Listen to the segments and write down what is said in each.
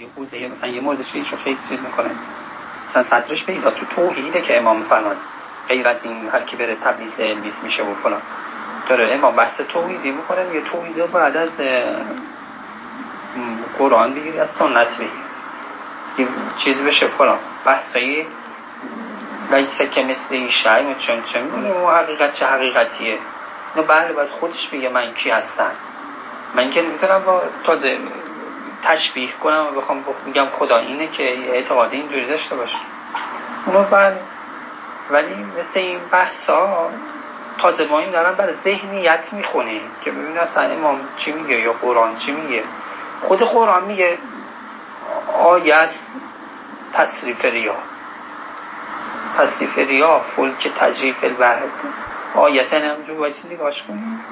یه حوزه مثلا یه موردش خیلی چیز می‌کنه. مثلا سطرش پیدا تو توحیده که امام فرمان غیر از این هر کی بره تبلیس الویس میشه و فلان. داره امام بحث توحیدی می‌کنه یه توحید بعد از قرآن بگیری از سنت بگیری. یه چیز بشه فلان. بحثایی لیسه که مثل این شعی چون می‌دونه اون حقیقت چه حقیقتیه. نه بله باید خودش بگه من کی هستم. من که نمی‌تونم با تازه تشبیه کنم و بخوام میگم خدا اینه که اعتقاد اینجوری داشته باشه. اونو بله ولی مثل این بحث ها تازه ما این دارن برای ذهنیت می‌خونیم که ببین اصلا امام چی میگه یا قرآن چی میگه؟ خود قرآن میگه آیه است تصریف ریا. تصریف ریا فلک تجریف البحر آیه سن همجور بایستی نگاش کنیم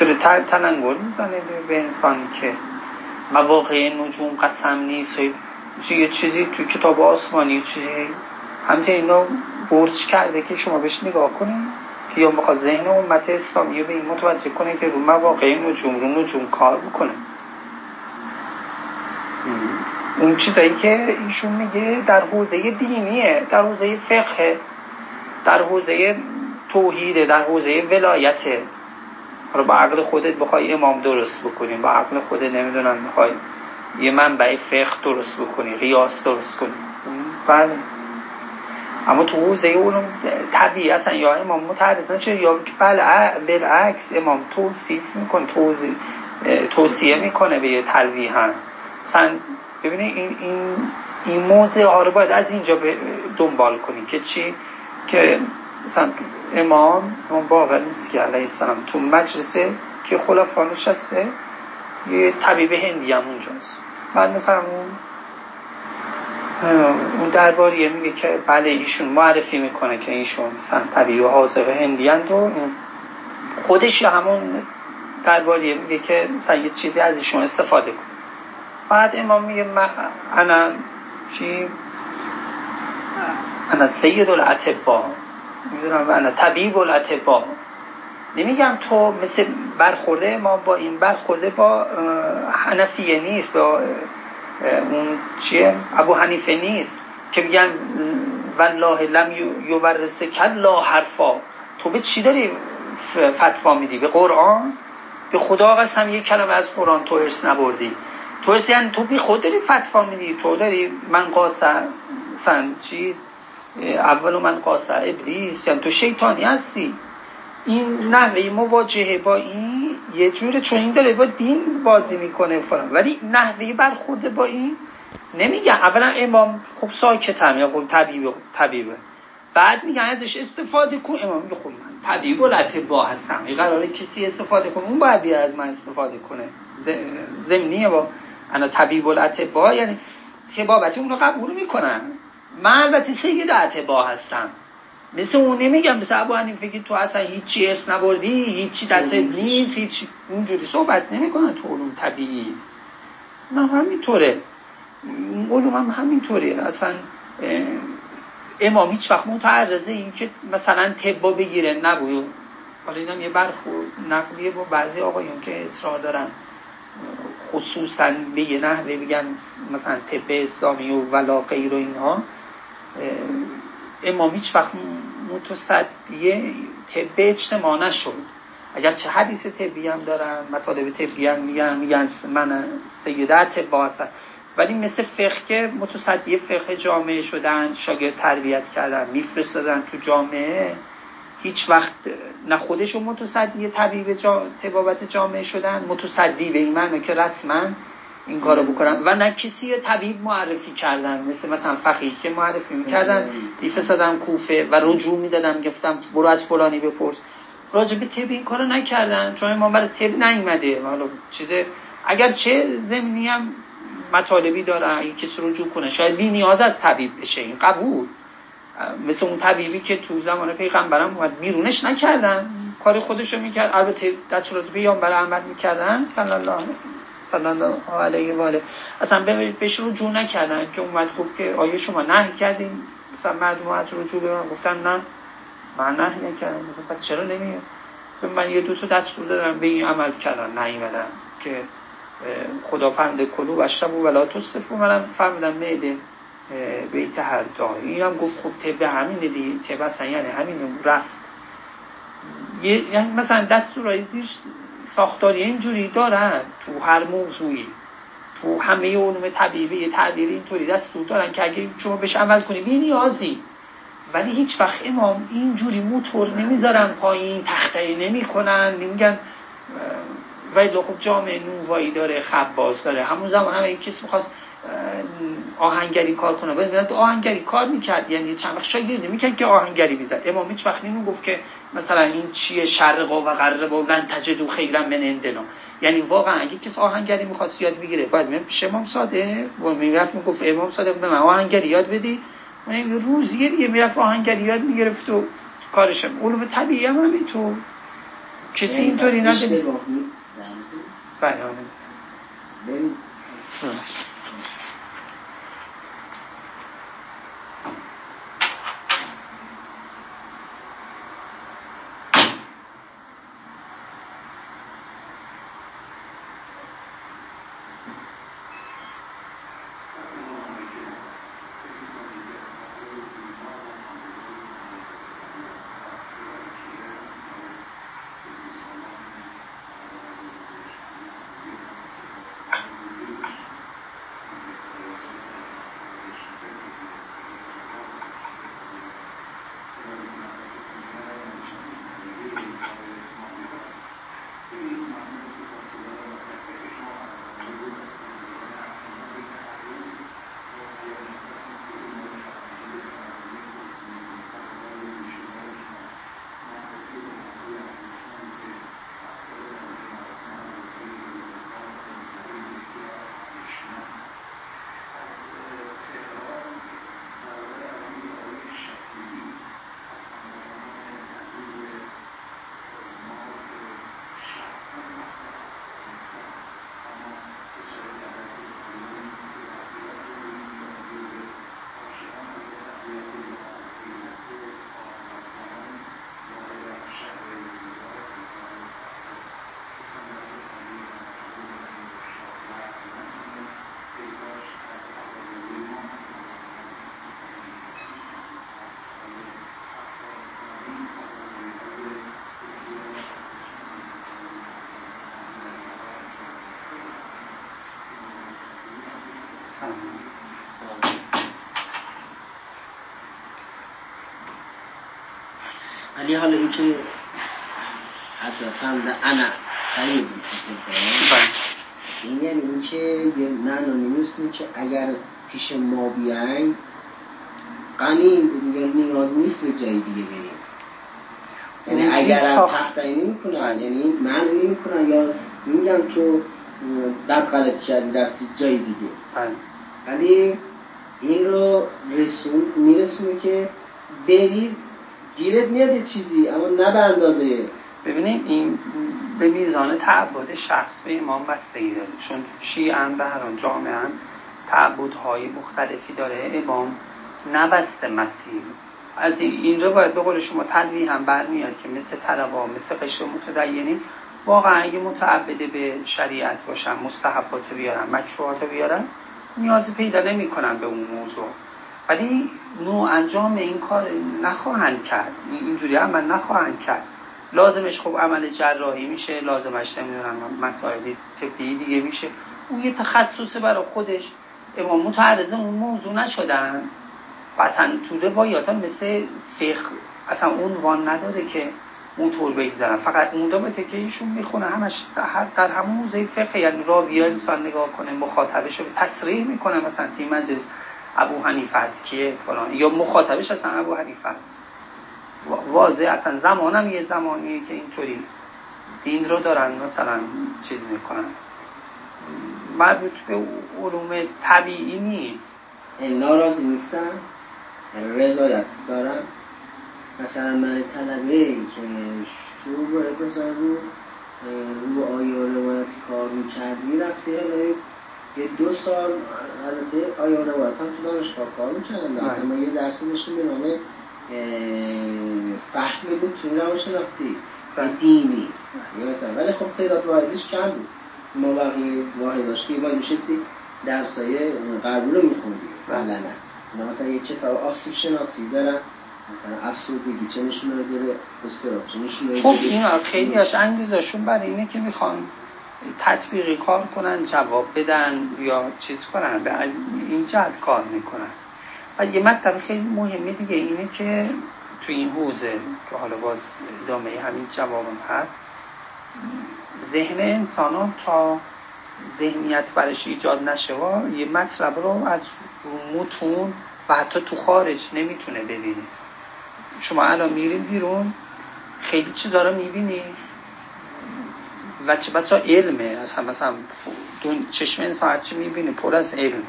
داره تلنگل می‌زنه به انسان که مواقع نجوم قسم نیست. یه چیزی تو کتاب آسمانی چیزی همچنین اینو برچ کرده که شما بهش نگاه کنید یا می‌خواد ذهن امت اسلامی به این متوجه کنه که رو مواقع نجوم رو نجوم کار بکنه. اون چیزایی که ایشون میگه در حوزه دینیه در حوزه فقه در حوزه توحیده در حوزه ولایته. حالا با عقل خودت بخوای امام درست بکنیم با عقل خودت نمی‌دونم بخوای یه منبع فقه درست بکنی قیاس درست کنی. بله. اما تو حوزه اون طبیعی اصلا یا امام متعرض چه یا بالعکس امام توصیف می‌کنه توصیه می‌کنه به تلویحا مثلا ببینید این این این موضع ها رو باید از اینجا دنبال کنیم که چی؟ که مثلا امام امام باقر نیست که علیه السلام. تو مجلسه که خلفا نشسته یه طبیب هندی هم اونجاست. بعد مثلا اون اون درباریه میگه که بله ایشون معرفی می‌کنه که ایشون مثلا طبیب حاضر هندی و خودش همون درباریه میگه که مثلا یه چیزی از ایشون استفاده کن. بعد امام میگه انا چی؟ انا سید الاتبا می‌دونم انا طبیب الاتبا نمیگم تو مثل برخورده ما با این برخورده با حنفیه نیست با اون چیه؟ ابو حنیفه نیست که میگن والله لم کد لا حرفا. تو به چی داری فتوا میدی؟ به قرآن؟ به خدا قسم یک کلمه از قرآن تو ارث نبردی. تو ارث یعنی تو بی خود داری فتوا میدی. تو داری من قاسه سن چیز؟ اول من قاسه ابلیس یعنی تو شیطانی هستی. این نحوه مواجهه با این یه جوره چون این داره با دین بازی می‌کنه فرام ولی نحوه برخورده با این نمیگن اولا امام خب ساکت هم یا خب طبیبه طبیبه بعد میگن ازش استفاده کن. امام میگه خب من طبیب و با هستم. این قراره کسی استفاده کنه اون باید از من استفاده کنه. زمینیه با. انا طبیب و با یعنی تبابتی اونو قبول می‌کنن. من البته سید با هستم. مثل اون نمیگم مثل ابو حنیفه که تو اصلا هیچی ارث نبردی هیچی دست نیست هیچ اونجوری صحبت نمی‌کنن تو علوم طبیعی. نه همینطوره. علوم هم همینطوره. اصلا امام هیچ وقت متعرضه این که مثلا تبا بگیره نبود. حالا اینم یه برخورد نقلیه با بعضی آقایون که اصرار دارن. خصوصا به یه نحوه بگن مثلا طب اسلامی و ولا غیر و اینها. امام هیچ وقت متصدیه طب اجتماع نشد. اگر چه حدیث طبی هم دارن مطالب طبی هم میگن میگن من سیده طب هستن ولی مثل فقه که متصدی فقه جامعه شدن شاگرد تربیت کردن میفرستادن تو جامعه هیچ وقت نه خودشون متصدی طبیب جا... تبابت جامعه شدن متصدی به این معنی که رسما این کارو بکنن و نه کسی طبیب معرفی کردن. مثل مثلا فقیه که معرفی می‌کردن میفرستادن کوفه و رجوع می‌دادن گفتم برو از فلانی بپرس. راجع به طب این کارو نکردن. چون ما برای طب نیومده. حالا چیزه اگر چه زمینی هم مطالبی دارن این کسی رجوع کنه شاید بی نیاز از طبیب بشه. این قبول. مثل اون طبیبی که تو زمان پیغمبرم اومد بیرونش نکردن. کار خودشو می‌کرد. البته دستورات پیامبر عمل می‌کردن صلی الله صلی الله علیه و آله. اصلا بهش رجوع نکردن که اومد گفت که آیا شما نه کردین؟ مثلا مردم رجوع به من گفتن نه. من نه نکردم. گفتم چرا نمیاد من یه دو تا دستور دادم به این عمل کردن. نیومدن که خدا فرمده کلو و ولا تصفو منم فرمودم میده بیت هر دا اینم گفت خب طبع همینه دیگه. اصلا یعنی همین رفت. یعنی مثلا دستورای دیر ساختاری اینجوری دارن تو هر موضوعی تو همه علوم طبیعی تعبیری اینطوری دستور دارن که اگه شما بهش عمل کنی بی نیازی. ولی هیچ وقت امام اینجوری موتور نمی‌ذارن پایین تخته نمی‌کنن نمیگن ولی خب جامعه نوایی داره خباز داره. همون زمان هم کسی می‌خواست آهنگری کار کنه. باید آهنگری کار می‌کرد. یعنی چند وقت شاید نمی‌کرد که آهنگری بیزد امام هیچ وقت گفت که مثلا این چیه شرق و غرب و لن تجدو خیلا من اندنا یعنی واقعا اگه کسی آهنگری می‌خواد یاد بگیره باید من پیش امام صادق. و می‌رفت می‌گفت امام صادق به من آهنگری یاد بدی. من یه روزیه دیگه می‌رفت آهنگری یاد می‌گرفت و کارشم. علوم طبیعی هم همینطور. کسی اینطوری نداره بله. ولی حالا این که حضرت انا سعید بله. این یعنی این که یه معنا نیست که اگر پیش ما بیاین قنیم دیگه نیاز نیست به جای دیگه بریم یعنی اگر تختایی نمی کنن یعنی من نمی کنن یا میگم تو بد غلط کردی رفتی جای دیگه بله. ولی این رو رسون میرسونه که برید گیرت میاد چیزی اما نه به اندازه. ببینید این به میزان تعبد شخص به امام بستگی داره. چون شیعن به هر جامعه تعبدهای مختلفی داره. امام نبسته مسیر از این رو باید به قول شما تلوی هم برمیاد که مثل طلبا مثل قشر متدینین واقعا اگه متعبده به شریعت باشن مستحبات بیارن مکروهات بیارن نیازی پیدا نمی‌کنن به اون موضوع. ولی نوع انجام این کار نخواهند کرد. اینجوری عمل نخواهند کرد. لازمش خب عمل جراحی میشه لازمش نمی‌دونم مسائل طبی دیگه میشه. اون یه تخصص برای خودش. امام متعرض اون موضوع نشدن. و اصلا تو روایات مثل فقه اصلا اون وان نداره که موتور بگذارن. فقط اون به که ایشون می‌خونه. همش در همون موزه فقه یعنی راوی انسان نگاه کنه مخاطبش رو تصریح می‌کنه. مثلا تی مجلس. ابو حنیفه است کیه فلان. یا مخاطبش اصلا ابو حنیفه است. واضح اصلا زمانم یه زمانیه که اینطوری. دین رو دارن مثلا چیز می‌کنن. مربوط به علوم طبیعی نیست. ناراضی نیستن؟ رضایت دارن؟ مثلا من طلبه که شروع بزن رو رو آیا روایت کار می‌کرد می‌رفته دو سال البته آیا روایت هم تو دانشگاه کار می‌کردن؟ بله. اصلا ما یه درسی داشتیم به نام فهمی بود توی روش شناختی بله. دینی. ولی خب تعداد وایدش کم بود. ما وقتی واحد داشتیم باید میشستی درسای قربون رو میخوندی بله. نه مثلا یه کتاب آسیب شناسی دارن. مثلا افسردگی چه نشون داره استراب چه نشون داره خب اینا خیلی هاش انگیزشون برای اینه که می‌خوان تطبیقی کار کنن جواب بدن یا چیز کنن. به این جهت کار می‌کنن. و یه مطلب خیلی مهمه دیگه اینه که تو این حوزه که حالا باز ادامه همین جوابم هست ذهن انسان تا ذهنیت برش ایجاد نشه و یه مطلب رو از متون و حتی تو خارج نمی‌تونه ببینه. شما الان میرین بیرون خیلی چیزا رو می‌بینی. و چه بسا علمه. اصلا مثلا چشم انسان هرچی می‌بینه پر از علم.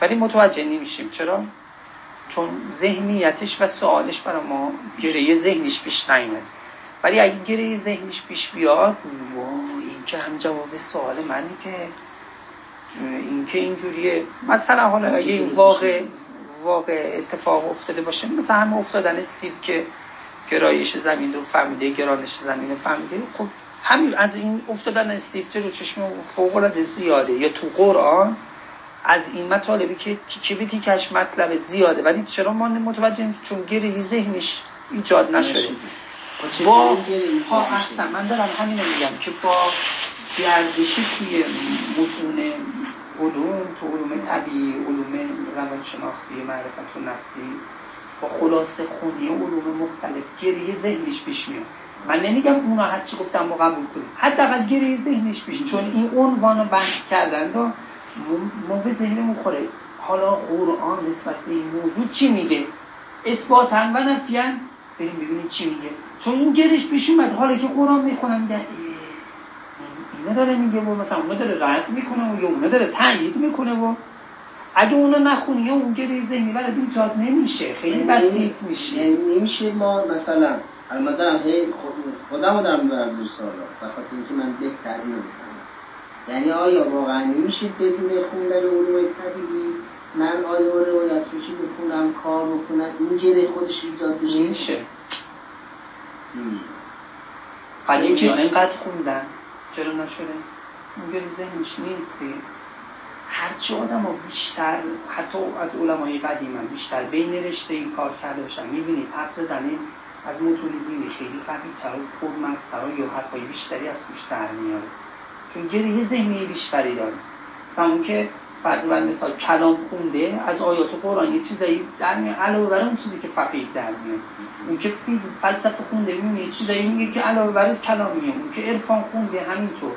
ولی متوجه نمیشیم. چرا؟ چون ذهنیتش و سوالش برای ما گره ذهنیش پیش نیمه ولی اگه گره ذهنیش پیش بیاد این که هم جواب سوال منی که این که اینجوریه. مثلا حالا اگه این واقع واقع اتفاق افتاده باشه مثلا همه افتادن سیب که گرایش زمین رو فهمیده گرانش زمین رو فهمیده خب همین از این افتادن سیبچه رو چشم فوق العاده زیاده. یا تو قرآن از این مطالبی که تیکه به تیکش مطلب زیاده. ولی چرا ما متوجه چون گره ذهنش ایجاد نشده. با ها احسن من دارم همین میگم که با گردشی توی متون علوم تو علوم طبیعی علوم روانشناختی معرفت و نفسی با خلاصه خونی علوم مختلف گریه ذهنش پیش میاد. من نمیگم اونا هر چی گفتم با قبول کنیم حداقل گریه ذهنش پیش چون این عنوان رو بحث کردن و ما به ذهن مخوره حالا قرآن نسبت به این موضوع چی میگه؟ اثباتن و نفیان. بریم ببینیم چی میگه. چون این گرش پیش اومد. حالا که قرآن می‌خونم میگن اینا داره میگه و مثلا اونا داره رد می‌کنه و یا اونا داره تایید می‌کنه و اگه اونا نخونی یا اون گره ذهنی برای ایجاد نمیشه. خیلی یعنی بسیط میشه. یعنی نمیشه ما مثلا دارم هی خودم رو دارم می‌برم دوست سالا بخاطر اینکه من بهتر نمی‌فهمم یعنی آیا واقعا نمیشه بدون خوندن علوم طبیعی؟ من آیا روایت روشی بخونم کار بکنم؟ این گره خودش ایجاد بشه؟ میشه. ولی که اینقدر خوندن چرا نشده؟ اون گره ذهنش نیست هرچی آدم ها بیشتر حتی از علمای قدیم بیشتر بین رشته این کار کرده باشن. می‌بینید حرف زدن از متون دینی خیلی قوی تر و پرمغزتر یا حرفای بیشتری از توش در میاره. چون گریه ذهنی بیشتری داره. مثلا اون که فرض مثال کلام خونده از آیات قرآن یه چیزایی در میاد علاوه بر اون چیزی که فقیه در میاد اون که فلسفه خونده میونه یه چیزایی میگه که علاوه بر کلام میاد اون که عرفان خونده همینطور.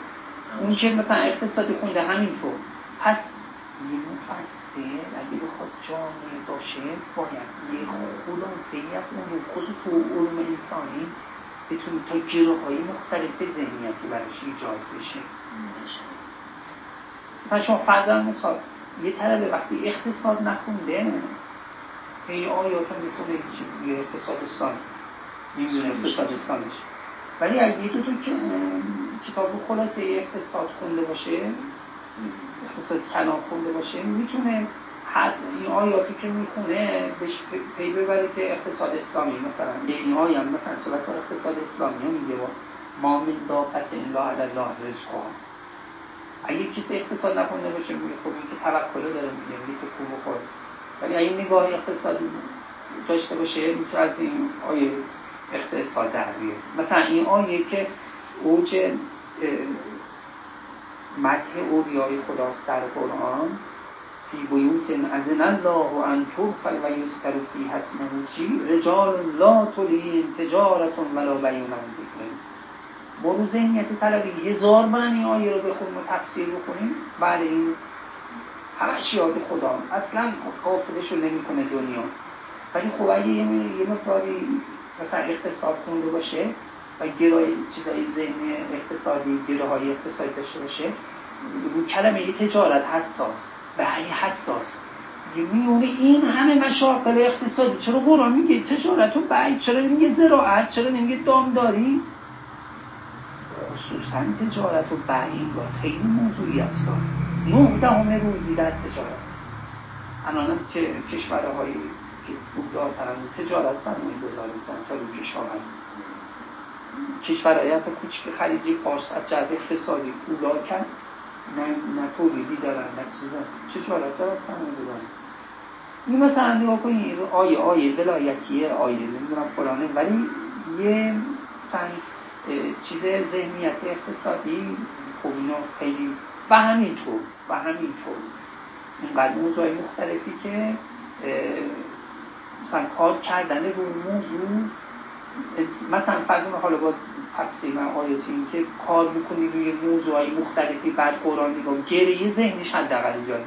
اون که مثلا اقتصادی خونده همینطور. پس یه مفسر اگه بخواد جامعه باشه باید یه خلاصه ای از اون خود تو علوم انسانی بتونه تا گروه های مختلف ذهنیتی براش ایجاد بشه. مثلا شما فرضاً مثال یه طلبه وقتی اقتصاد نخونده هی آیات هم می‌تونه یه اقتصاد اسلامی می‌دونه اقتصاد اسلامیش ولی اگه یه دو تو کتاب خلاصه اقتصاد خونده باشه اقتصاد کلام خونده باشه می‌تونه این آیاتی که می‌خونه بهش پی ببره که اقتصاد اسلامی مثلا یه این آیه هم مثلا صورت اقتصاد اسلامی هم میگه ما من داقت الله علی الله رزقا اگه کسی اقتصاد نخونده باشه میگه خب این که توکل داره میگه میگه که خوب خود ولی اگه نگاه اقتصادی داشته باشه می‌تونه از این آیه اقتصاد در بیاد مثلا این آیه که اوج مدح اولیای خداست در قرآن. فی بیوت اذن الله ان تغفل و یذکر فی اسمه چی رجال لا تلهیهم تجارت ولا بیع عن ذکر. برو ذهنیت طلبی هزار بار این آیه رو بخونیم و تفسیر بکنیم. بعد این همش یاد خدا. اصلا قافلش رو نمی‌کنه دنیا. ولی خب اگه یه مقداری مثلا اقتصاد خونده باشه و گرای چیزای ذهنی اقتصادی های اقتصادی داشته باشه کلمه تجارت حساس به حساس میونه این همه مشاقل اقتصادی. چرا قرآن میگه تجارت و بعید؟ چرا نمیگه زراعت؟ چرا نمیگه دامداری؟ خصوصا تجارت و بعید خیلی موضوعیت دار نه دهم روزی در تجارت. الان که کشورهایی که پولدارترن تجارت سرمایه گذاری تا رو کشاورزی. کشورهای حتی کوچک خلیجی فارس از جهت اقتصادی کرد. نه نه تولیدی دارن نه چیزا. چه شارت دارن این مثلا نگاه کنید آیه آیه ولایتیه آیه نمی‌دونم فلانه. ولی یه مثلا چیز ذهنیت اقتصادی خب اینا خیلی و همینطور و همینطور اینقدر موضوع مختلفی که مثلا کار کردن رو موضوع مثلا فرض حالا با تفسیر آیاتی این که کار بکنی روی موضوعی مختلفی بعد قرآن نگاه گریه ذهنیش حداقل ایجاد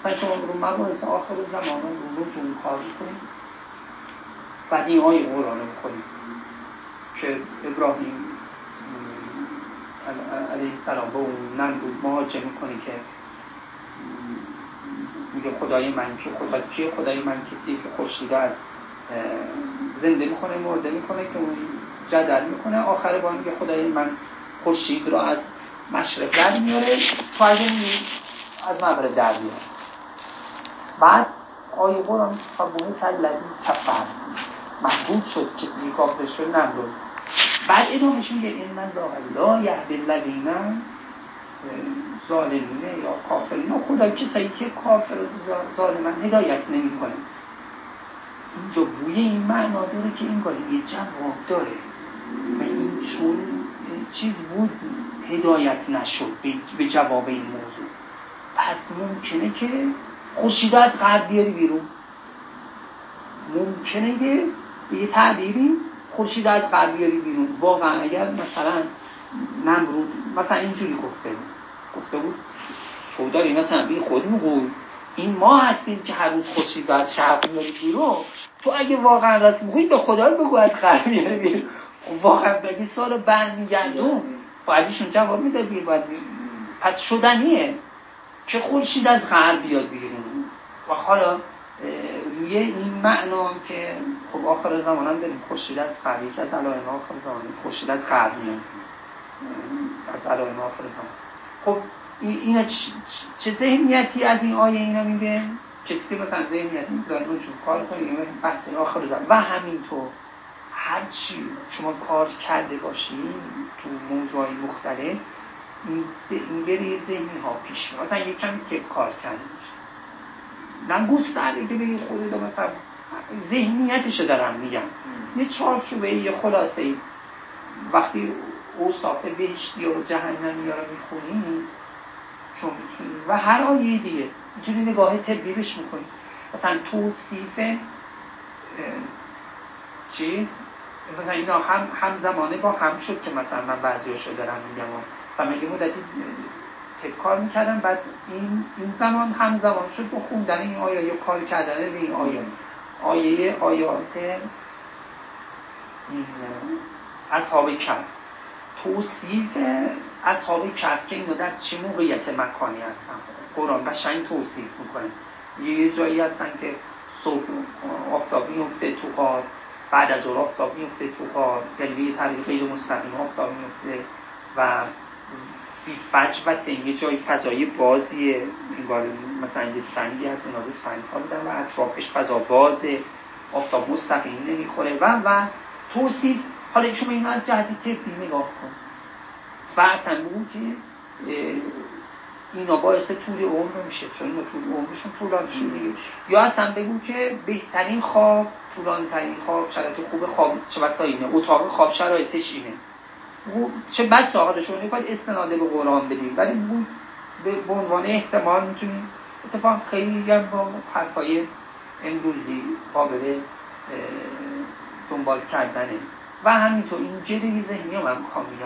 مثلا شما رو مباحث آخر زمان رو رو کار بکنید بعد این آیه قرآن رو بکنید که ابراهیم علیه السلام به اون نمرود مهاجه می‌کنه که میگه خدای من که خدا کیه خدای من کسی که خورشید از زنده می‌کنه مرده می‌کنه که اون جدل می‌کنه. آخر با میگه خدای من خورشید رو از مشرق در میاره تو از مغرب در میاره بعد آیه قرآن فبوه تلدی کفر محبوب شد کسی کافر شد نمرود بعد ادامهش میگه این من لا یهد الذین ظالمینه یا کافرین خدا کسایی که کافر و ظالمن هدایت نمی‌کنه. اینجا بوی این معنا داره که این کاری یه جواب داره و این چون چیز بود هدایت نشد به جواب این موضوع پس ممکنه که خورشید از غرب بیاری بیرون ممکنه که به یه تعبیری خورشید از غرب بیاری بیرون واقعا اگر مثلا نمرود مثلا اینجوری گفته بود گفته بود تو داری مثلا بی خود میگوی این ما هستیم که هر روز خورشید از شرق میاری بیرون. تو اگه واقعا راست میگوی به خدا بگو از غرب بیاری بیرون. خب واقعا بگی سال برمیگردون. باید جواب می‌دادی باید پس شدنیه که خورشید از غرب بیاد بیرون. و حالا روی این معنا که خب آخر زمان هم داریم خورشید از غرب که از علائم آخر زمان خورشید از غرب میاد. از علائم آخر زمان. خب اینا چه ذهنیتی از این آیه اینا میده؟ کسی که مثلا ذهنیت داره رو کار کنه این بحث آخر و همینطور هر چی شما کار کرده باشید تو موضوعی مختلف این بری ذهنی ها پیش مثلا یک کمی که کار کرده من گسترده که بگی خود مثلا ذهنیتش دارم میگم. یه چارچوبه یه خلاصه. ای وقتی اوصاف بهشتی و جهنمی رو می‌خونی چون می‌تونی و هر آیه دیگه. می‌تونی نگاه طبی بهش می‌کنی. مثلا توصیف چیز. مثلا اینا هم, هم زمانه با هم شد که مثلا من بعضیاشو دارم میگم و یه مدتی کار می‌کردم. بعد این, این زمان هم زمان شد با خوندن این آیه یا کار کردن به این آیه. آیه آیات اصحاب کف توصیف اصحاب کف که اینا در چه موقعیت مکانی هستن؟ قرآن قشنگ توصیف می‌کنه. یه جایی هستن که صبح آفتاب میفته تو کار بعد از ظهر آفتاب میفته تو کار یعنی یه طریق غیر مستقیم آفتاب میفته و بی فج و یه جای فضای بازیه. انگار مثلا یه سنگی هست اینا رو سنگ ها بودن و اطرافش فضا بازه. آفتاب مستقیم نمی‌خوره و و توصیف. حالا شما اینو از جهت طبی نگاه کن. و اصلا بگو که اینا باعث طول عمر میشه چون اینا طول عمرشون طولانی شده یا اصلا بگو که بهترین خواب طولانی ترین خواب شرایط خوب خواب چه اینه اتاق خواب شرایطش اینه. چه بد ساخته شما باید استناده به قرآن بدیم. ولی به عنوان احتمال می‌تونیم اتفاق خیلی هم با حرفای امروزی قابل دنبال کردنه. و همینطور این جدی ذهنی هم می‌خوام که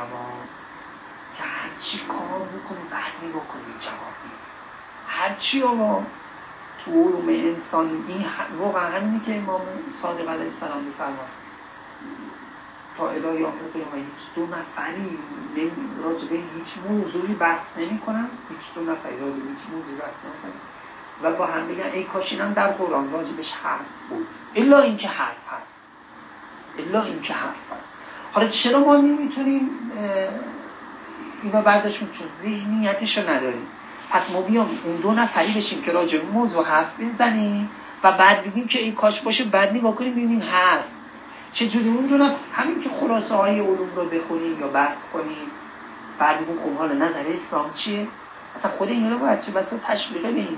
هرچی کار بکنی بعد نگاه کنی جواب هرچی آقا تو علوم انسانی این واقعا همینی که امام صادق علیه السلام میفرماد. تا الهی آخر قیامت هیچ دو نفری راجبه هیچ موضوعی بحث نمی کنن هیچ دو نفری راجبه هیچ موضوعی بحث نمی و با هم بگن ای کاش اینم در قرآن راجبش حرف بود. الا اینکه حرف هست. الا اینکه حرف هست. حالا چرا ما نمی‌تونیم اینا برداشتیم چون ذهنیتش رو نداریم. پس ما بیام اون دو نفری بشیم که راجع موضوع حرف بزنیم و بعد بگیم که ای کاش باشه بعد نگاه کنیم ببینیم هست. چجوری اون همین که خلاصه های علوم رو بخونیم یا بحث کنیم. بعد بگیم خب حالا نظر اسلام چیه؟ اصلا خود این رو باید چه بسا این